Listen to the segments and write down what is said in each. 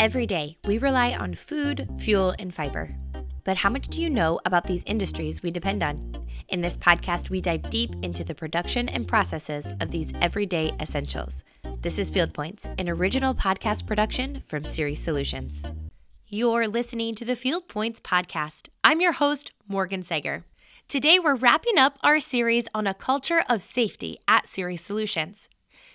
Every day, we rely on food, fuel, and fiber. But how much do you know about these industries we depend on? In this podcast, we dive deep into the production and processes of these everyday essentials. This is Field Points, an original podcast production from Ceres Solutions. You're listening to the Field Points podcast. I'm your host, Morgan Sager. Today, we're wrapping up our series on a culture of safety at Ceres Solutions.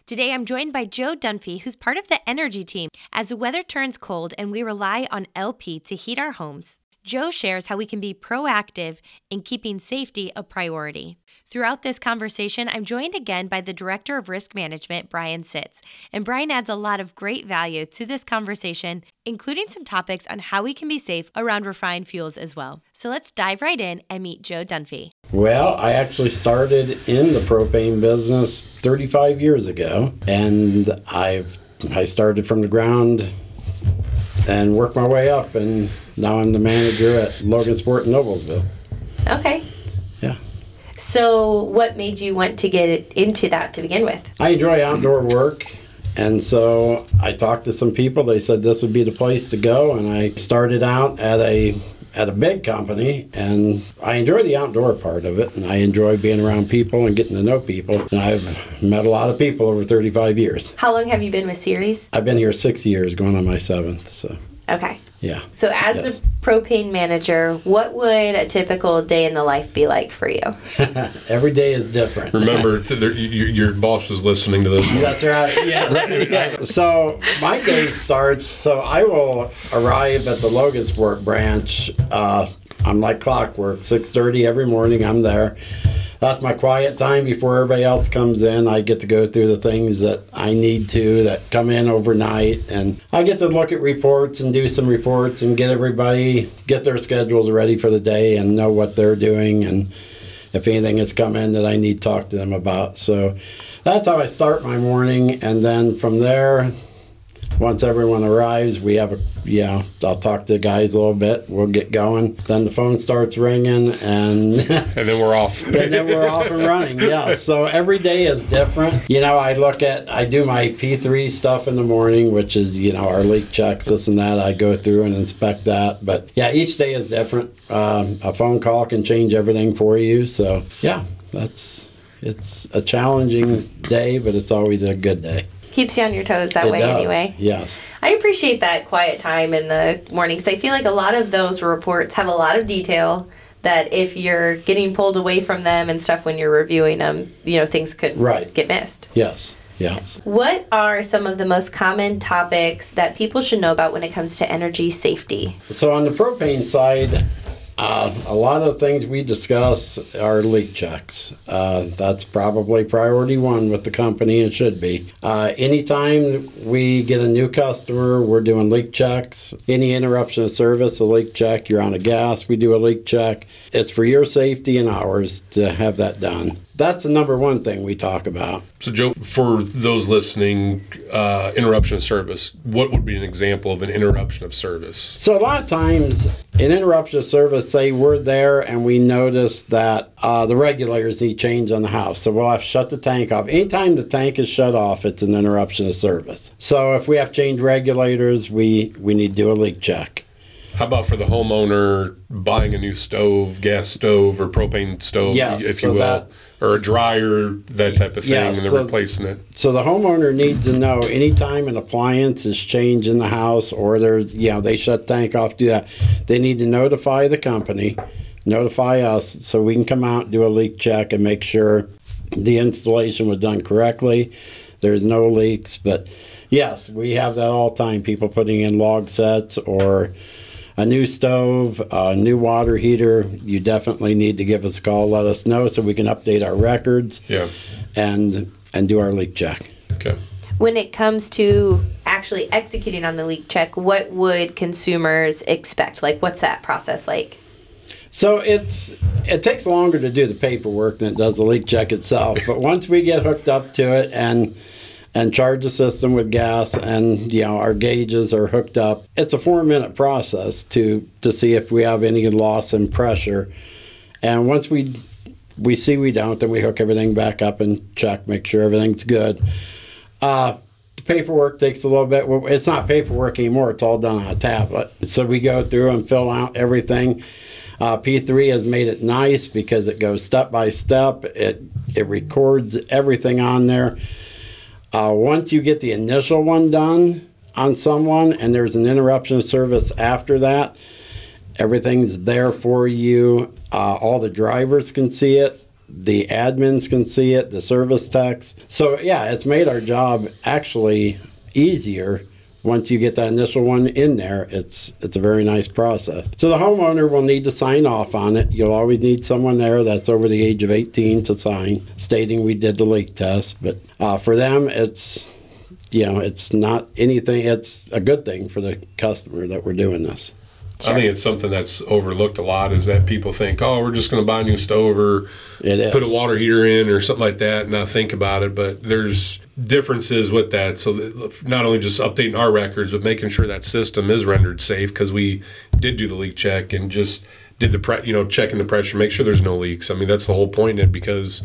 Today, I'm joined by Joe Dunfee, who's part of the energy team. As the weather turns cold and we rely on LP to heat our homes, Joe shares how we can be proactive in keeping safety a priority. Throughout this conversation, I'm joined again by the Director of Risk Management, Brian Sitz. And Brian adds a lot of great value to this conversation, including some topics on how we can be safe around refined fuels as well. So let's dive right in and meet Joe Dunfee. Well, I actually started in the propane business 35 years ago, and I've I started from the ground and worked my way up, and now I'm the manager at Logansport in Noblesville. Okay. Yeah. So, what made you want to get into that to begin with? I enjoy outdoor work, and so I talked to some people. They said this would be the place to go, and I started out at a at a big company and I enjoy the outdoor part of it and I enjoy being around people and getting to know people and I've met a lot of people over 35 years. How long have you been with Ceres? I've been here six years going on my seventh so Okay. Yeah. So, as Yes. a propane manager, what would a typical day in the life be like for you? Every day is different. Remember, the, your, your boss is listening to this. That's right. Yes. So my day starts. So I will arrive at the Logansport branch. Uh, I'm like clockwork. Six thirty every morning. I'm there. That's my quiet time before everybody else comes in. I get to go through the things that I need to that come in overnight, and I get to look at reports and do some reports and get everybody get their schedules ready for the day and know what they're doing and if anything has come in that I need to talk to them about. So that's how I start my morning, and then from there, once everyone arrives, we have a yeah. I'll talk to the guys a little bit. We'll get going. Then the phone starts ringing, and And then we're off. and then we're off and running. Yeah. So every day is different. You know, I look at, I do my P3 stuff in the morning, which is, you know, our leak checks, this and that. I go through and inspect that. But yeah, each day is different. Um, a phone call can change everything for you. So yeah, that's, it's a challenging day, but it's always a good day. Keeps you on your toes that It way, does. anyway. Yes. I appreciate that quiet time in the mornings. I feel like a lot of those reports have a lot of detail that if you're getting pulled away from them and stuff when you're reviewing them, you know, things could Right. get missed. Yes. Yes. What are some of the most common topics that people should know about when it comes to energy safety? So on the propane side, uh, a lot of things we discuss are leak checks. Uh, that's probably priority one with the company. It should be. Uh, anytime we get a new customer, we're doing leak checks. Any interruption of service, a leak check. You're on a gas, we do a leak check. It's for your safety and ours to have that done. That's the number one thing we talk about. So, Joe, for those listening, uh, interruption of service, what would be an example of an interruption of service? So a lot of times, an interruption of service, say we're there and we notice that uh, the regulators need change on the house. So we'll have to shut the tank off. Anytime the tank is shut off, it's an interruption of service. So if we have change regulators, we, we need to do a leak check. How about for the homeowner buying a new stove, gas stove, or propane stove, Yes, if so you will, that- or a dryer, that type of thing, Yeah, and they're so- replacing it? So the homeowner needs to know anytime an appliance is changed in the house or there's, you know, they shut tank off, do that, they need to notify the company, notify us so we can come out, do a leak check and make sure the installation was done correctly. There's no leaks, but yes, we have that all the time. People putting in log sets or a new stove, a new water heater. You definitely need to give us a call, let us know so we can update our records Yeah. and and do our leak check. Okay. When it comes to actually executing on the leak check, what would consumers expect? Like, what's that process like? So it's it takes longer to do the paperwork than it does the leak check itself. But once we get hooked up to it and and charge the system with gas and you know our gauges are hooked up, it's a four minute process to to see if we have any loss in pressure. And once we we see we don't, then we hook everything back up and check, make sure everything's good. Uh, the paperwork takes a little bit. Well, it's not paperwork anymore. It's all done on a tablet. So we go through and fill out everything. Uh, P3 has made it nice because it goes step by step. It it records everything on there. Uh, once you get the initial one done on someone, and there's an interruption of service after that, everything's there for you. Uh, all the drivers can see it. The admins can see it. The service techs. So yeah, it's made our job actually easier once you get that initial one in there, it's it's a very nice process. So the homeowner will need to sign off on it. You'll always need someone there that's over the age of 18 to sign, stating we did the leak test. But uh, for them, it's you know it's not anything. It's a good thing for the customer that we're doing this. Sure. I think it's something that's overlooked a lot is that people think, oh, we're just going to buy a new stove or put a water heater in or something like that and not think about it. But there's differences with that. So not only just updating our records, but making sure that system is rendered safe because we did do the leak check and just did the pre- you know checking the pressure, make sure there's no leaks. I mean that's the whole point in it because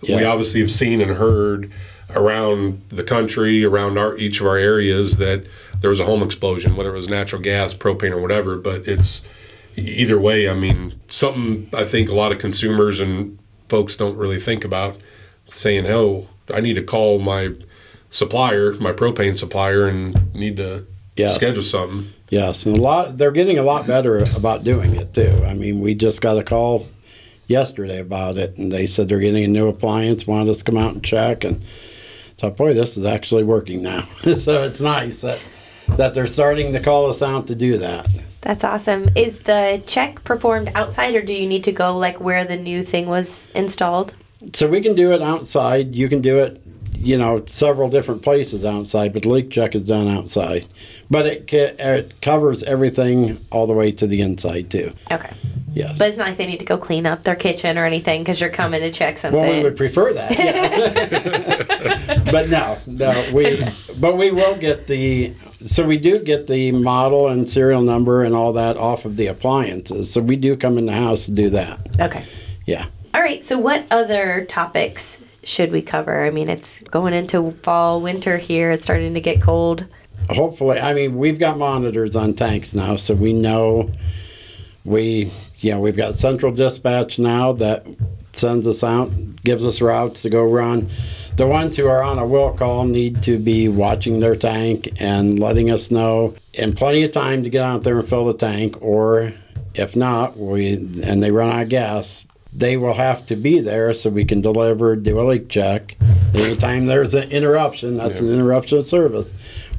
yeah. we obviously have seen and heard around the country, around our each of our areas that there was a home explosion, whether it was natural gas, propane, or whatever. But it's either way. I mean, something I think a lot of consumers and folks don't really think about saying, "Oh, I need to call my supplier, my propane supplier, and need to yes. schedule something." Yes, and a lot they're getting a lot better about doing it too. I mean, we just got a call yesterday about it, and they said they're getting a new appliance, wanted us to come out and check, and thought, boy, this is actually working now. so it's nice that that they're starting to call us out to do that. That's awesome. Is the check performed outside, or do you need to go like where the new thing was installed? So we can do it outside. You can do it, you know, several different places outside, but the leak check is done outside. But it, it covers everything all the way to the inside too. Okay. Yes. But it's not like they need to go clean up their kitchen or anything because you're coming to check something. Well, we would prefer that. Yes. but no, no, we. But we will get the. So we do get the model and serial number and all that off of the appliances. So we do come in the house to do that. Okay. Yeah. All right. So what other topics should we cover? I mean, it's going into fall, winter here. It's starting to get cold. Hopefully, I mean, we've got monitors on tanks now, so we know we you know we've got central dispatch now that sends us out gives us routes to go run. The ones who are on a will call need to be watching their tank and letting us know in plenty of time to get out there and fill the tank or if not we and they run out of gas they will have to be there so we can deliver do a leak check. Anytime there's an interruption that's yeah. an interruption of service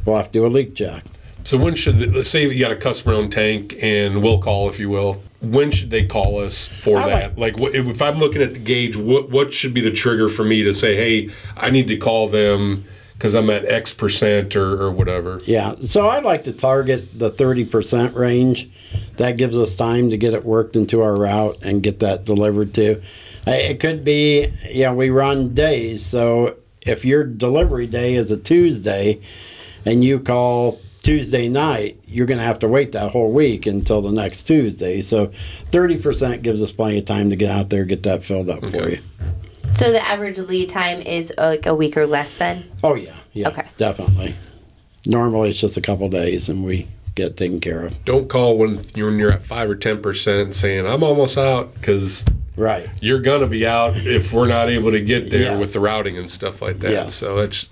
we'll have to do a leak check so when should let's say you got a customer owned tank and we'll call if you will. When should they call us for I that? Like, like if I'm looking at the gauge, what what should be the trigger for me to say, hey, I need to call them because I'm at X percent or, or whatever. Yeah. So I'd like to target the 30% range. That gives us time to get it worked into our route and get that delivered to. It could be, yeah, we run days. So if your delivery day is a Tuesday and you call Tuesday night, you're going to have to wait that whole week until the next Tuesday. So 30% gives us plenty of time to get out there, get that filled up okay. for you. So the average lead time is uh, like a week or less then? Oh, yeah. Yeah. Okay. Definitely. Normally it's just a couple days and we get taken care of. Don't call when you're, when you're at 5 or 10% saying, I'm almost out because right you're going to be out if we're not able to get there yes. with the routing and stuff like that. Yes. So it's,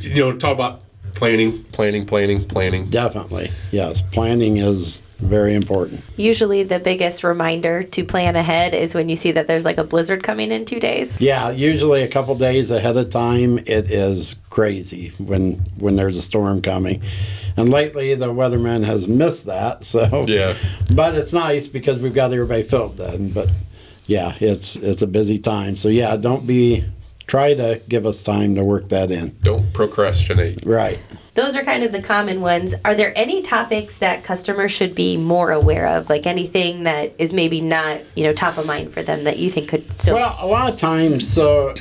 you know, talk about planning, planning, planning, planning. Definitely. Yes. Planning is very important. Usually, the biggest reminder to plan ahead is when you see that there's like a blizzard coming in two days. Yeah, usually a couple days ahead of time. It is crazy when when there's a storm coming, and lately the weatherman has missed that. So yeah, but it's nice because we've got everybody filled then. But yeah, it's it's a busy time. So yeah, don't be try to give us time to work that in. Don't procrastinate. Right. Those are kind of the common ones. Are there any topics that customers should be more aware of? Like anything that is maybe not, you know, top of mind for them that you think could still Well, a lot of times so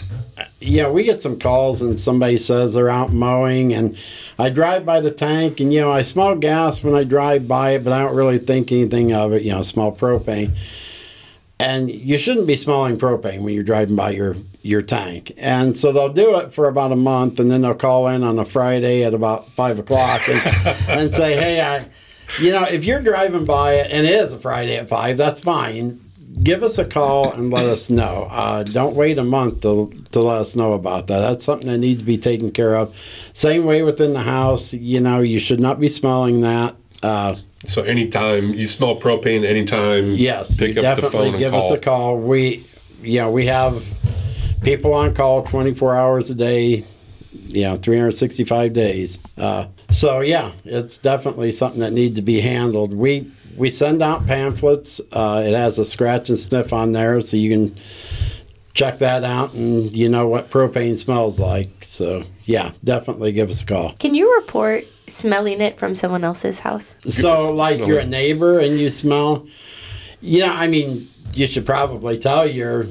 yeah, we get some calls and somebody says they're out mowing and I drive by the tank and you know, I smell gas when I drive by it, but I don't really think anything of it, you know, smell propane and you shouldn't be smelling propane when you're driving by your your tank. And so they'll do it for about a month, and then they'll call in on a Friday at about five o'clock and, and say, "Hey, I, you know, if you're driving by it and it is a Friday at five, that's fine. Give us a call and let us know. Uh, don't wait a month to, to let us know about that. That's something that needs to be taken care of. Same way within the house. You know, you should not be smelling that. Uh, so anytime you smell propane, anytime yes, pick up the phone and give call. us a call. We, you know, we have people on call 24 hours a day, you know, 365 days. Uh, so yeah, it's definitely something that needs to be handled. We we send out pamphlets. Uh, it has a scratch and sniff on there, so you can check that out and you know what propane smells like. So yeah, definitely give us a call. Can you report smelling it from someone else's house? So like you're a neighbor and you smell. Yeah, I mean you should probably tell your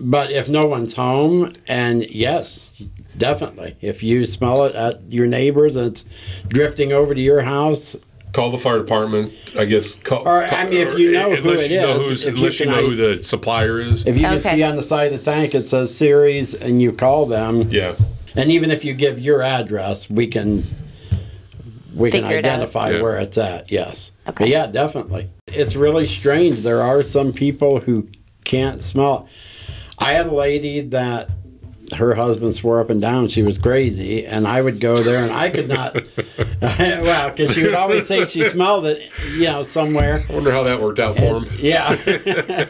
but if no one's home, and yes, definitely, if you smell it at your neighbors and it's drifting over to your house, call the fire department. I guess. Call, or I mean, if you know uh, who it is, unless you, know who the supplier is. If you okay. can see on the side of the tank it says Ceres, and you call them. Yeah. And even if you give your address, we can we can identify it where it's at. Yes. Okay. But yeah, definitely. It's really strange. There are some people who can't smell. I had a lady that her husband swore up and down she was crazy, and I would go there and I could not. well, because she would always say she smelled it, you know, somewhere. I wonder how that worked out for him. Yeah.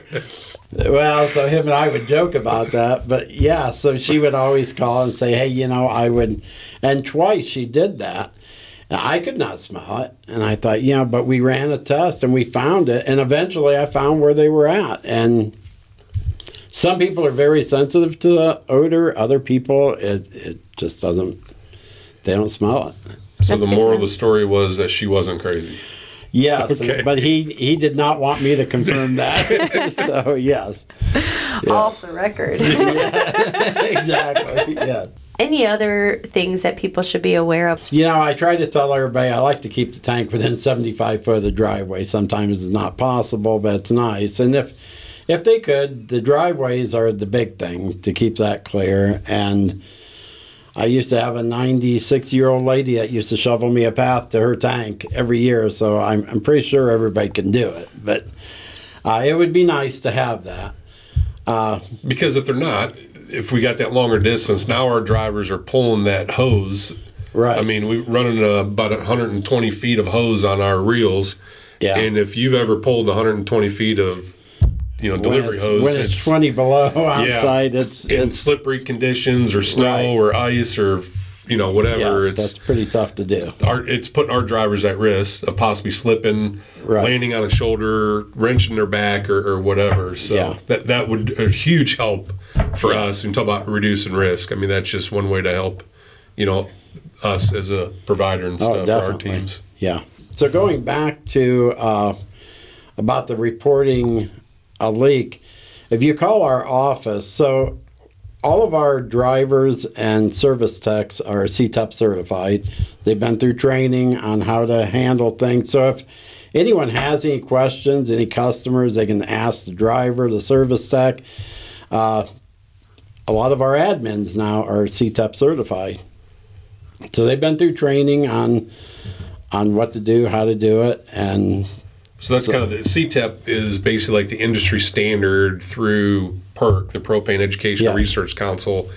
well, so him and I would joke about that, but yeah, so she would always call and say, "Hey, you know, I would," and twice she did that. I could not smell it, and I thought, you know, but we ran a test and we found it, and eventually I found where they were at, and some people are very sensitive to the odor. Other people, it, it just doesn't, they don't smell it. So That's the moral of the story was that she wasn't crazy. Yes, okay. but he he did not want me to confirm that. so yes, yeah. off the record. yeah, exactly. Yeah. Any other things that people should be aware of? You know, I try to tell everybody I like to keep the tank within 75 foot of the driveway. Sometimes it's not possible, but it's nice. And if if they could, the driveways are the big thing to keep that clear. And I used to have a 96 year old lady that used to shovel me a path to her tank every year, so I'm, I'm pretty sure everybody can do it. But uh, it would be nice to have that. Uh, because if they're not, if we got that longer distance, now our drivers are pulling that hose. Right. I mean, we're running uh, about 120 feet of hose on our reels. Yeah. And if you've ever pulled 120 feet of you know delivery when hose. When it's, it's, 20 below outside, yeah, it's in it's slippery conditions or snow right. or ice or you know whatever. Yes, it's that's pretty tough to do. Our, it's putting our drivers at risk of possibly slipping, right. landing on a shoulder, wrenching their back, or, or whatever. So yeah. that that would a huge help for yeah. us. And talk about reducing risk. I mean, that's just one way to help. You know, us as a provider and oh, stuff oh, for our teams. Yeah. So going back to uh, about the reporting a leak, if you call our office, so all of our drivers and service techs are CTEP certified. They've been through training on how to handle things. So if anyone has any questions, any customers, they can ask the driver, the service tech. Uh, a lot of our admins now are CTEP certified. So they've been through training on on what to do, how to do it, and so that's so, kind of the CTEP is basically like the industry standard through PERC, the Propane Educational Research Council,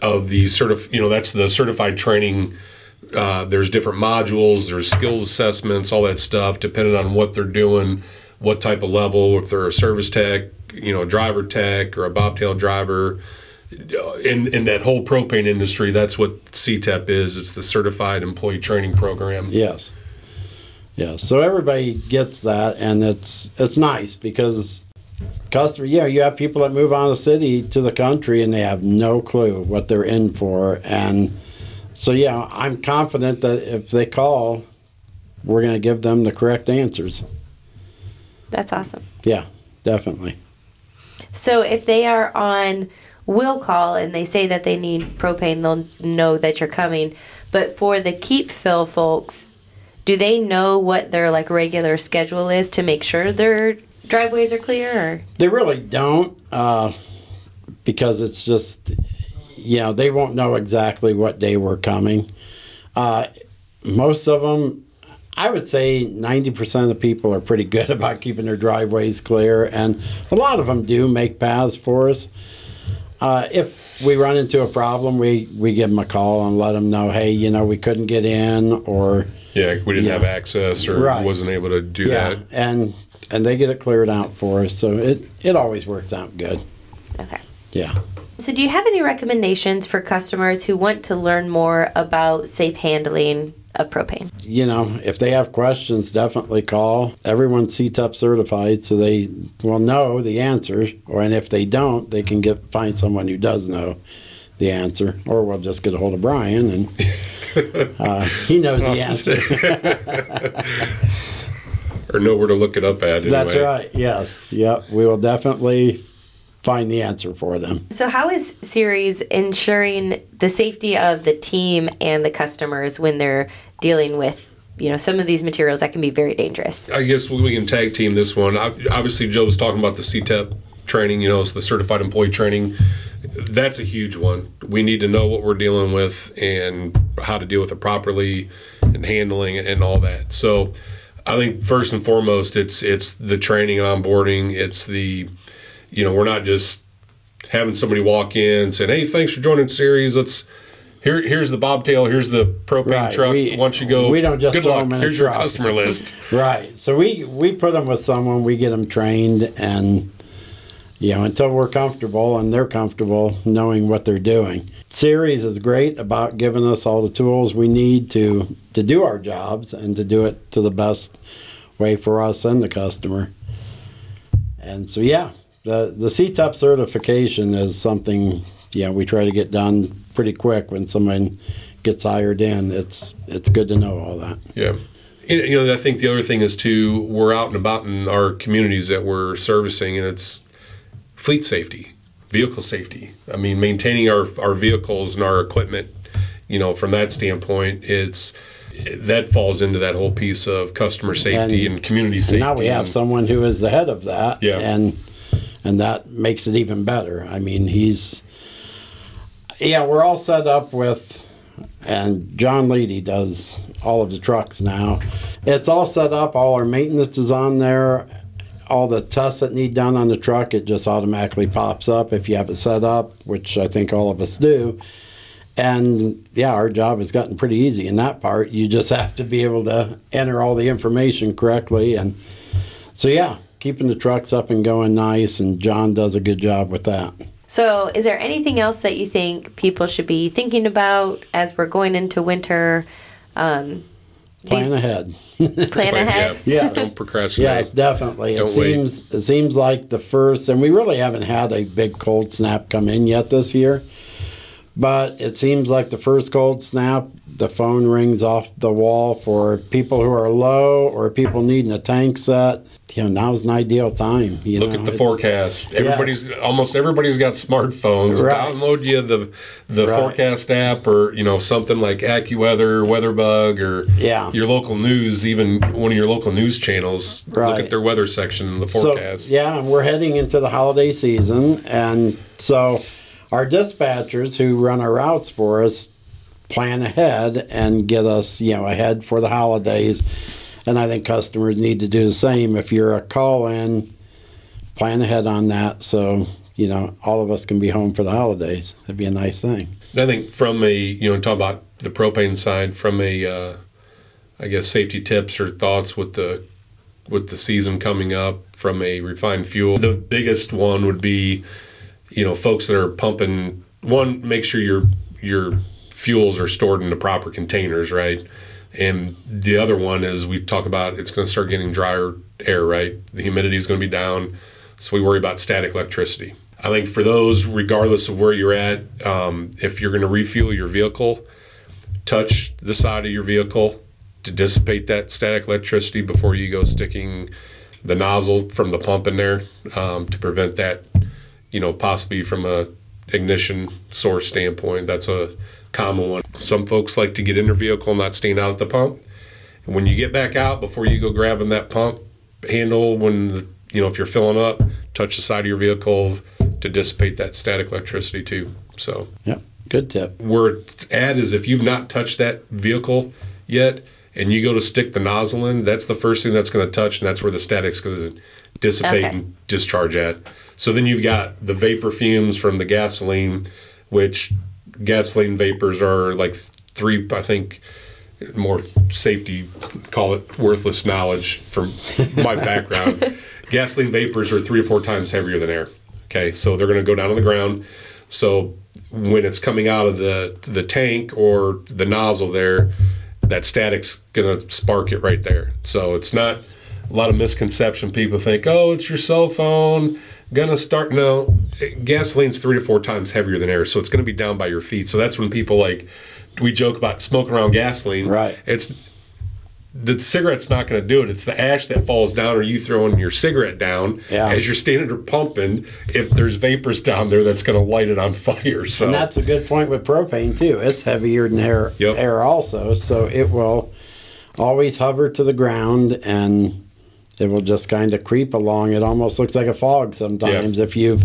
of the certif- you know that's the certified training. Uh, there's different modules, there's skills assessments, all that stuff, depending on what they're doing, what type of level, if they're a service tech, you know, a driver tech or a bobtail driver. In, in that whole propane industry, that's what CTEP is. It's the Certified Employee Training Program. Yes. Yeah, so everybody gets that, and it's it's nice because customer, yeah, you have people that move out of the city to the country and they have no clue what they're in for, and so yeah, I'm confident that if they call, we're going to give them the correct answers. That's awesome. Yeah, definitely. So if they are on will call and they say that they need propane, they'll know that you're coming. But for the keep fill folks, do they know what their like regular schedule is to make sure they're driveways are clear? Or? They really don't, uh, because it's just, you know, they won't know exactly what day we're coming. Uh, most of them, I would say 90% of the people are pretty good about keeping their driveways clear, and a lot of them do make paths for us. Uh, if we run into a problem, we, we give them a call and let them know, hey, you know, we couldn't get in, or yeah, we didn't yeah. have access, or right. wasn't able to do yeah. that. and and they get it cleared out for us, so it it always works out good. Okay. Yeah. So, do you have any recommendations for customers who want to learn more about safe handling of propane? You know, if they have questions, definitely call. Everyone's CTEP certified, so they will know the answers. Or and if they don't, they can get find someone who does know the answer, or we'll just get a hold of Brian and uh, he knows the answer. or know where to look it up at. Anyway. That's right. Yes. Yep. We will definitely find the answer for them. So, how is Ceres ensuring the safety of the team and the customers when they're dealing with? You know, some of these materials that can be very dangerous. I guess we can tag team this one. Obviously, Joe was talking about the CTEP training, you know, it's the certified employee training. That's a huge one. We need to know what we're dealing with and how to deal with it properly and handling it and all that. So, I think first and foremost, it's it's the training and onboarding. It's the you know, we're not just having somebody walk in saying, "Hey, thanks for joining the series. Let's here. Here's the bobtail. Here's the propane right. truck. We, Once you go, we don't just good luck. Here's your customer list. right. So we we put them with someone. We get them trained, and you know, until we're comfortable and they're comfortable knowing what they're doing. Ceres is great about giving us all the tools we need to to do our jobs and to do it to the best way for us and the customer. And so, yeah, the the CTEP certification is something yeah we try to get done pretty quick when someone gets hired in. It's it's good to know all that. Yeah. You know, I think the other thing is too, we're out and about in our communities that we're servicing, and it's fleet safety, vehicle safety. I mean, maintaining our, our vehicles and our equipment, you know, from that standpoint, it's that falls into that whole piece of customer safety and, and community safety. now we have someone who is the head of that. Yeah. And and that makes it even better. I mean, he's yeah, we're all set up with, and John Leedy does all of the trucks now. It's all set up. All our maintenance is on there. All the tests that need done on the truck, it just automatically pops up if you have it set up, which I think all of us do. And yeah, our job has gotten pretty easy in that part. You just have to be able to enter all the information correctly. And so, yeah, keeping the trucks up and going nice, and John does a good job with that. So, is there anything else that you think people should be thinking about as we're going into winter? Um, plan these, ahead. plan ahead. Yeah. yeah. Don't procrastinate. Yes, definitely. Don't it seems wait. it seems like the first, and we really haven't had a big cold snap come in yet this year. But it seems like the first cold snap, the phone rings off the wall for people who are low or people needing a tank set you know now's an ideal time. You Look know, at the forecast. Everybody's yeah. almost everybody's got smartphones. Right. Download you the the right. forecast app or you know something like AccuWeather, WeatherBug, or yeah. your local news. Even one of your local news channels. Right. Look at their weather section in the forecast. So, yeah, we're heading into the holiday season, and so our dispatchers who run our routes for us plan ahead and get us you know ahead for the holidays and I think customers need to do the same. If you're a call in, plan ahead on that so, you know, all of us can be home for the holidays. That'd be a nice thing. I think from a, you know, talk about the propane side, from a, uh, I guess, safety tips or thoughts with the with the season coming up from a refined fuel. The biggest one would be, you know, folks that are pumping. One, make sure your your fuels are stored in the proper containers, right? And the other one is we talk about it's going to start getting drier air, right? The humidity is going to be down. So we worry about static electricity. I think for those, regardless of where you're at, um, if you're going to refuel your vehicle, touch the side of your vehicle to dissipate that static electricity before you go sticking the nozzle from the pump in there um, to prevent that, you know, possibly from a ignition source standpoint. That's a common one. Some folks like to get in their vehicle, not staying out at the pump. And when you get back out, before you go grabbing that pump handle, when the, you know, if you're filling up, touch the side of your vehicle to dissipate that static electricity too. So, yeah, good tip. Where it's at is if you've not touched that vehicle yet and you go to stick the nozzle in, that's the first thing that's going to touch, and that's where the static's going to dissipate okay. and discharge at. So then you've got the vapor fumes from the gasoline, which gasoline vapors are like three, I think, more safety, call it worthless knowledge from my background. gasoline vapors are three or four times heavier than air. Okay, so they're going to go down on the ground. So when it's coming out of the the tank or the nozzle there, that static's going to spark it right there. So it's not a lot of misconception. People think, oh, it's your cell phone gonna start. now. gasoline's three to four times heavier than air, so it's gonna be down by your feet. So that's when people like we joke about smoking around gasoline. Right. It's the cigarette's not going to do it. It's the ash that falls down, or you throwing your cigarette down yeah. as you're standing or pumping. If there's vapors down there, that's going to light it on fire. So and that's a good point with propane too. It's heavier than air, yep. air also, so it will always hover to the ground and it will just kind of creep along. It almost looks like a fog sometimes if you've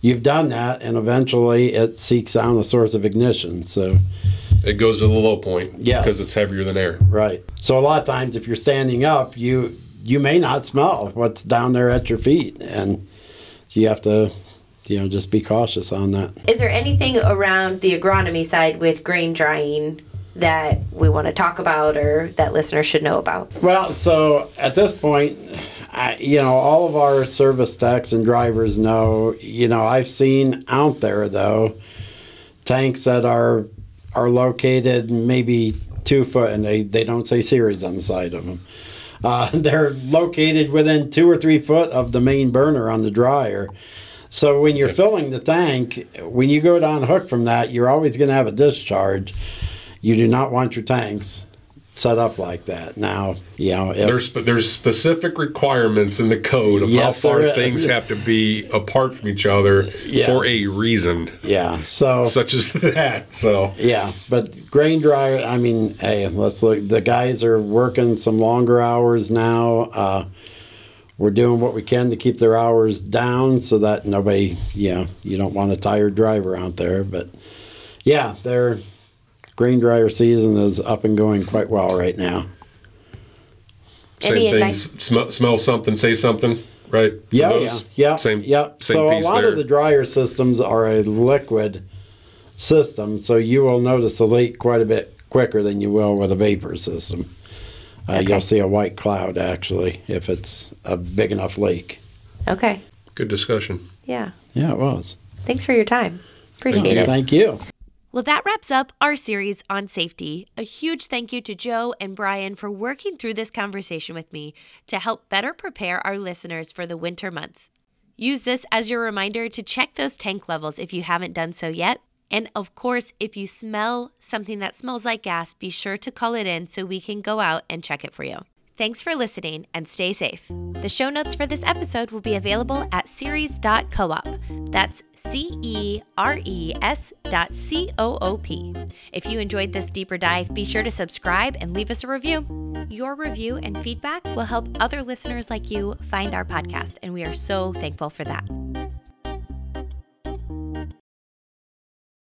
you've done that, and eventually it seeks out a source of ignition. So it goes to the low point yes. because it's heavier than air. Right. So a lot of times, if you're standing up, you you may not smell what's down there at your feet, and you have to you know just be cautious on that. Is there anything around the agronomy side with grain drying that we want to talk about or that listeners should know about? Well, so at this point, I, you know, all of our service techs and drivers know, you know, I've seen out there though tanks that are are located maybe two foot and they, they don't say Ceres on the side of them. Uh, they're located within two or three foot of the main burner on the dryer. So when you're filling the tank, when you go down hook from that, you're always going to have a discharge you do not want your tanks set up like that. Now, you know, if, there's there's specific requirements in the code of yes, how far things have to be apart from each other yeah. for a reason. Yeah. So such as that. So yeah, but grain dryer. I mean, hey, let's look. The guys are working some longer hours now. Uh, we're doing what we can to keep their hours down so that nobody, you know, you don't want a tired driver out there. But yeah, they're grain dryer season is up and going quite well right now. Same thing. Sm- smell something, say something, right? Yeah, yeah, yeah. Same. Yeah. Same so a lot there. of the dryer systems are a liquid system, so you will notice a leak quite a bit quicker than you will with a vapor system. Uh, okay. You'll see a white cloud actually if it's a big enough leak. Okay. Good discussion. Yeah. Yeah, it was. Thanks for your time. Appreciate it. Thank you. Well, that wraps up our series on safety. A huge thank you to Joe and Brian for working through this conversation with me to help better prepare our listeners for the winter months. Use this as your reminder to check those tank levels if you haven't done so yet. And of course, if you smell something that smells like gas, be sure to call it in so we can go out and check it for you. Thanks for listening and stay safe. The show notes for this episode will be available at ceres.coop. That's C E R E S dot C O O P. If you enjoyed this deeper dive, be sure to subscribe and leave us a review. Your review and feedback will help other listeners like you find our podcast, and we are so thankful for that.